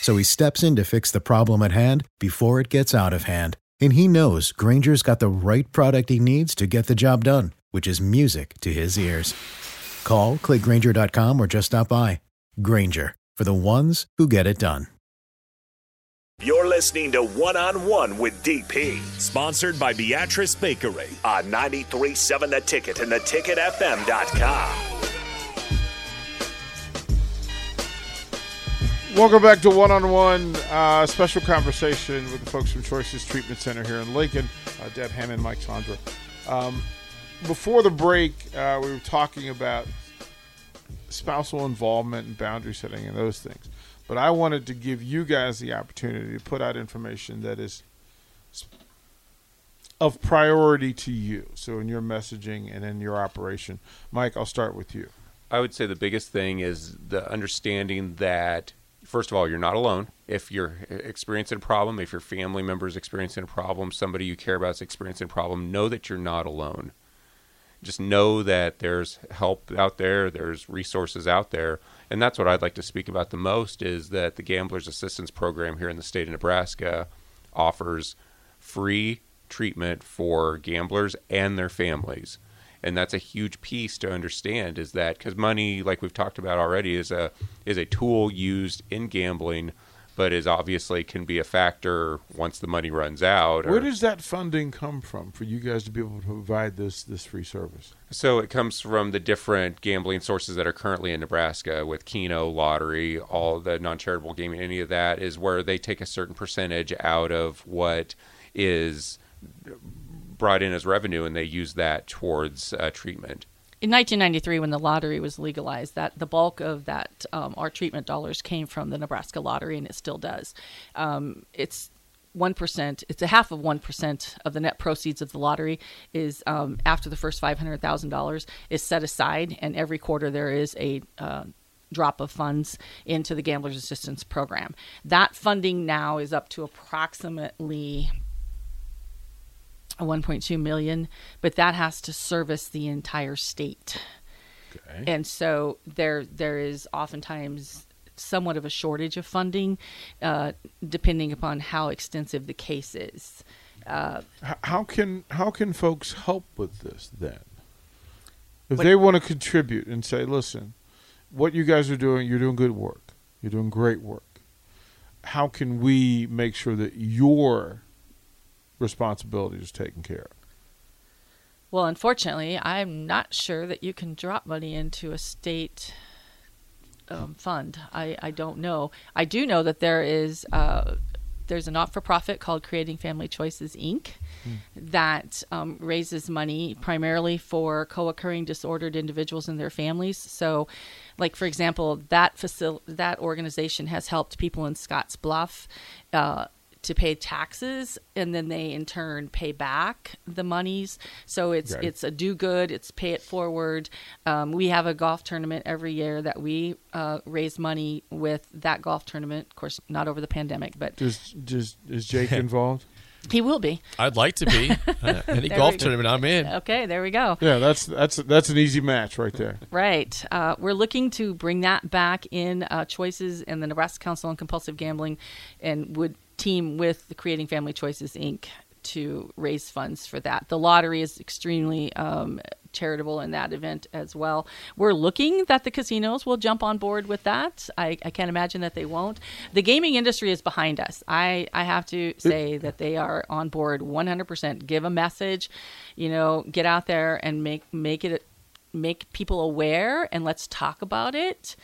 So he steps in to fix the problem at hand before it gets out of hand. And he knows Grainger's got the right product he needs to get the job done, which is music to his ears. Call, clickgrainger.com, or just stop by. Granger, for the ones who get it done. You're listening to One on One with DP, sponsored by Beatrice Bakery on 93.7 The Ticket and theticketfm.com. Welcome back to One on One, special conversation with the folks from Choices Treatment Center here in Lincoln, uh, Deb Hammond, Mike Chandra. Um, before the break, uh, we were talking about spousal involvement and boundary setting and those things. But I wanted to give you guys the opportunity to put out information that is of priority to you. So in your messaging and in your operation, Mike, I'll start with you. I would say the biggest thing is the understanding that first of all, you're not alone. If you're experiencing a problem, if your family member is experiencing a problem, somebody you care about is experiencing a problem, know that you're not alone. Just know that there's help out there, there's resources out there, and that's what I'd like to speak about the most is that the Gamblers Assistance Program here in the state of Nebraska offers free treatment for gamblers and their families and that's a huge piece to understand is that because money like we've talked about already is a is a tool used in gambling but is obviously can be a factor once the money runs out where does that funding come from for you guys to be able to provide this this free service? So it comes from the different gambling sources that are currently in nebraska with keno lottery all the non-charitable gaming any of that is where they take a certain percentage out of what is brought in as revenue, and they use that towards uh, treatment. In 1993, when the lottery was legalized, that the bulk of that um, our treatment dollars came from the Nebraska lottery, and it still does. Um, it's one percent. It's a half of one percent of the net proceeds of the lottery is um, after the first five hundred thousand dollars is set aside, and every quarter there is a uh, drop of funds into the Gamblers Assistance Program. That funding now is up to approximately 1.2 million, but that has to service the entire state. Okay. And so there there is oftentimes somewhat of a shortage of funding, uh, depending upon how extensive the case is. Uh, how can how can folks help with this then? If what, they want to contribute and say, "Listen, what you guys are doing, you're doing good work. You're doing great work. How can we make sure that your responsibility is taken care of. Well, unfortunately, I'm not sure that you can drop money into a state um, fund. I, I don't know. I do know that there is uh, there's a not for profit called Creating Family Choices Inc. Hmm. that um, raises money primarily for co-occurring disordered individuals and their families. So, like for example, that facil- that organization has helped people in Scotts Bluff. Uh, to pay taxes and then they in turn pay back the monies. So it's okay. it's a do good it's pay it forward. Um, we have a golf tournament every year that we uh, raise money with that golf tournament. Of course not over the pandemic but does, does is jake involved he will be. I'd like to be. Uh, any golf tournament, I'm in. Okay, there we go. Yeah, that's that's that's an easy match right there. Right. Uh, we're looking to bring that back in uh, choices and the Nebraska Council on Compulsive Gambling, and would team with the Creating Family Choices Inc. to raise funds for that. The lottery is extremely um, charitable in that event as well. We're looking that the casinos will jump on board with that. I, I can't imagine that they won't. The gaming industry is behind us. I, I have to say that they are on board 100%. Give a message, you know, get out there and make make it make people aware and let's talk about it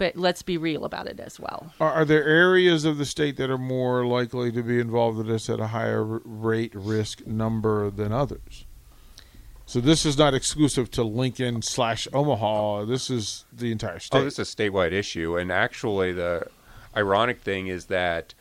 but let's be real about it as well. Are, are, there areas of the state that are more likely to be involved in this at a higher rate, risk number than others? So this is not exclusive to Lincoln slash Omaha. This is the entire state. Oh, this is a statewide issue, and actually, the ironic thing is that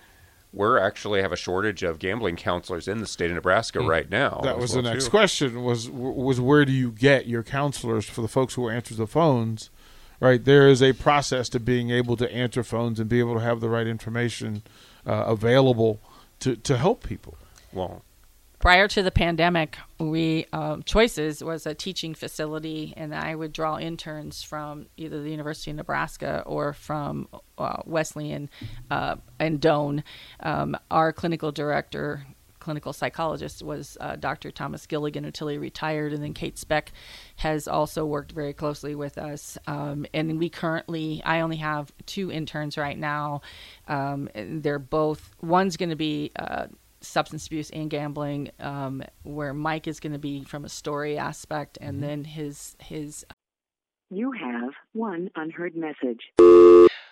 we're actually have a shortage of gambling counselors in the state of Nebraska mm. right now. That was well the next too. question. Was was where do you get your counselors for the folks who answer the phones? Right? There is a process to being able to answer phones and be able to have the right information uh, available to, to help people. Well, prior to the pandemic, we um, Choices was a teaching facility, and I would draw interns from either the University of Nebraska or from uh, Wesleyan uh, and Doane. Um, our clinical director clinical psychologist was uh, Dr. Thomas Gilligan until he retired, and then Kate Speck has also worked very closely with us. Um, and we currently, I only have two interns right now. Um, they're both one's going to be. Uh, substance abuse and gambling um, where mike is going to be from a story aspect and mm-hmm. then his his you have one unheard message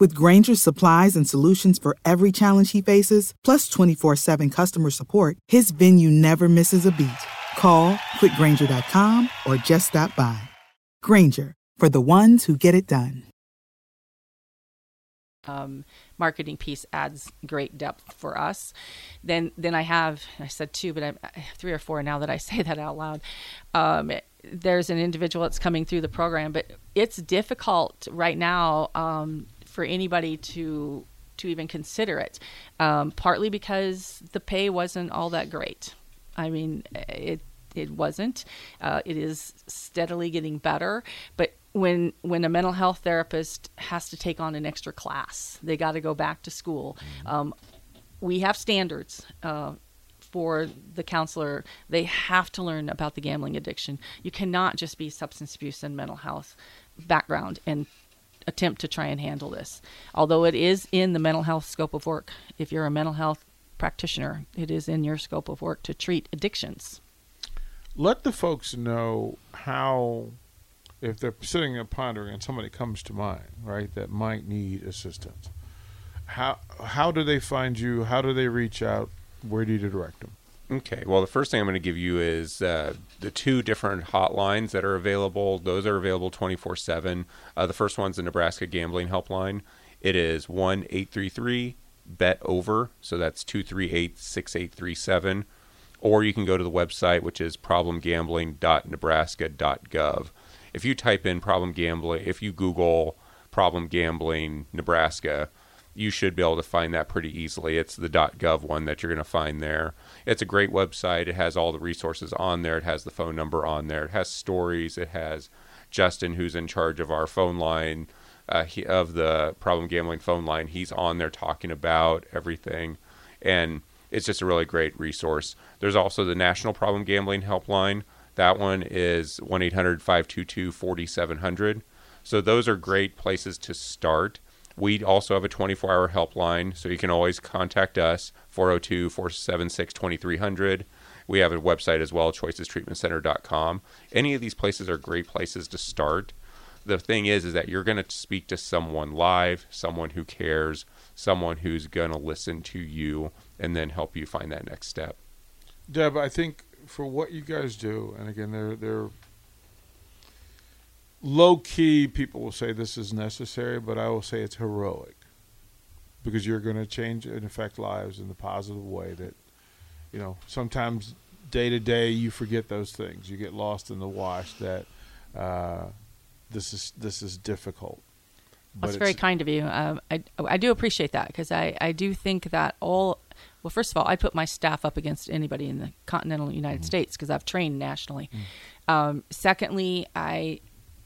With Grainger's supplies and solutions for every challenge he faces, plus 24 7 customer support, his venue never misses a beat. Call quickgrainger.com or just stop by. Grainger, for the ones who get it done. Um, marketing piece adds great depth for us. Then, then I have I said two, but I'm three or four now that I say that out loud. Um, there's an individual that's coming through the program, but it's difficult right now um, for anybody to to even consider it. Um, partly because the pay wasn't all that great. I mean, it it wasn't. Uh, it is steadily getting better, but when when a mental health therapist has to take on an extra class, they got to go back to school. Mm-hmm. Um, we have standards. Uh, for the counselor, they have to learn about the gambling addiction. You cannot just be substance abuse and mental health background and attempt to try and handle this. Although it is in the mental health scope of work, if you're a mental health practitioner, it is in your scope of work to treat addictions. Let the folks know how, if they're sitting and pondering and somebody comes to mind, right, that might need assistance. How how do they find you? How do they reach out? Where do you direct them? Okay. Well, the first thing I'm going to give you is uh, the two different hotlines that are available. Those are available 24 uh, 7. The first one's the Nebraska Gambling Helpline. It is 1 833 bet over. So that's 238 6837. Or you can go to the website, which is problemgambling.nebraska.gov. If you type in problem gambling, if you Google problem gambling Nebraska, you should be able to find that pretty easily. It's the .gov one that you're going to find there. It's a great website. It has all the resources on there. It has the phone number on there. It has stories. It has Justin, who's in charge of our phone line, uh, he, of the problem gambling phone line. He's on there talking about everything, and it's just a really great resource. There's also the National Problem Gambling Helpline. That one is 1 800 522 4700. So those are great places to start. We also have a 24 hour helpline, so you can always contact us 402 476 2300. We have a website as well, choicestreatmentcenter.com. Any of these places are great places to start. The thing is, is that you're going to speak to someone live, someone who cares, someone who's going to listen to you, and then help you find that next step. Deb, I think for what you guys do, and again, they're they're low key. People will say this is necessary, but I will say it's heroic because you're going to change and affect lives in the positive way that you know sometimes day to day you forget those things you get lost in the wash that uh, this is this is difficult but that's very kind of you um, I, I do appreciate that because I, I do think that all well first of all i put my staff up against anybody in the continental united mm-hmm. states because i've trained nationally mm-hmm. um, secondly i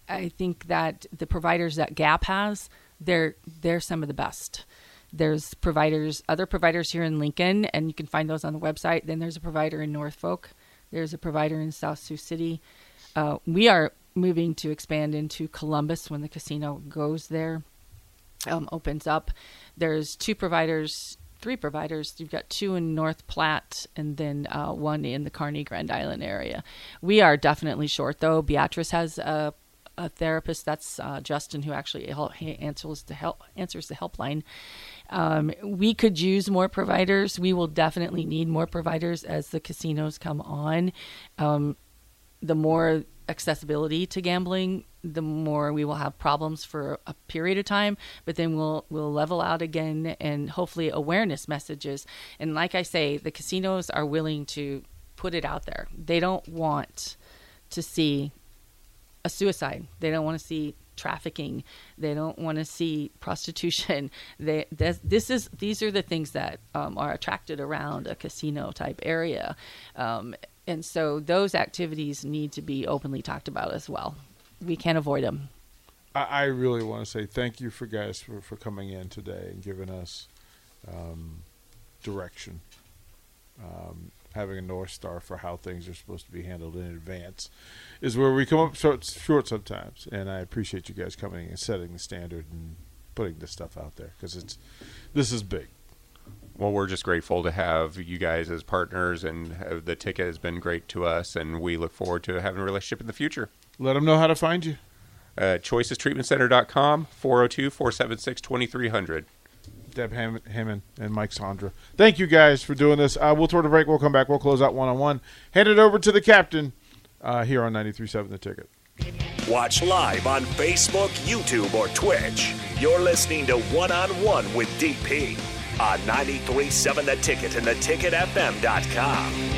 i think that the providers that gap has they're they're some of the best there's providers, other providers here in Lincoln, and you can find those on the website. Then there's a provider in Norfolk. There's a provider in South Sioux City. Uh, we are moving to expand into Columbus when the casino goes there, um, opens up. There's two providers, three providers. You've got two in North Platte and then uh, one in the Kearney Grand Island area. We are definitely short though. Beatrice has a a therapist. That's uh, Justin, who actually answers the help answers the helpline. Um, we could use more providers. We will definitely need more providers as the casinos come on. Um, the more accessibility to gambling, the more we will have problems for a period of time. But then we'll we'll level out again, and hopefully awareness messages. And like I say, the casinos are willing to put it out there. They don't want to see a suicide. They don't want to see trafficking. They don't want to see prostitution. They this, this is these are the things that um, are attracted around a casino type area, um, and so those activities need to be openly talked about as well. We can't avoid them. I, I really want to say thank you for guys for, for coming in today and giving us um, direction. Having a north star for how things are supposed to be handled in advance is where we come up short, short sometimes. And I appreciate you guys coming and setting the standard and putting this stuff out there because it's this is big. Well, we're just grateful to have you guys as partners, and the ticket has been great to us, and we look forward to having a relationship in the future. Let them know how to find you. Uh, choicestreatmentcenter.com, 402 476 2300. Deb Ham- Hammond and Mike Sandra. Thank you guys for doing this. Uh, we'll turn a break. We'll come back. We'll close out one on one. Hand it over to the captain uh, here on 93.7 The Ticket. Watch live on Facebook, YouTube, or Twitch. You're listening to One on One with DP on 93.7 The Ticket and theticketfm.com.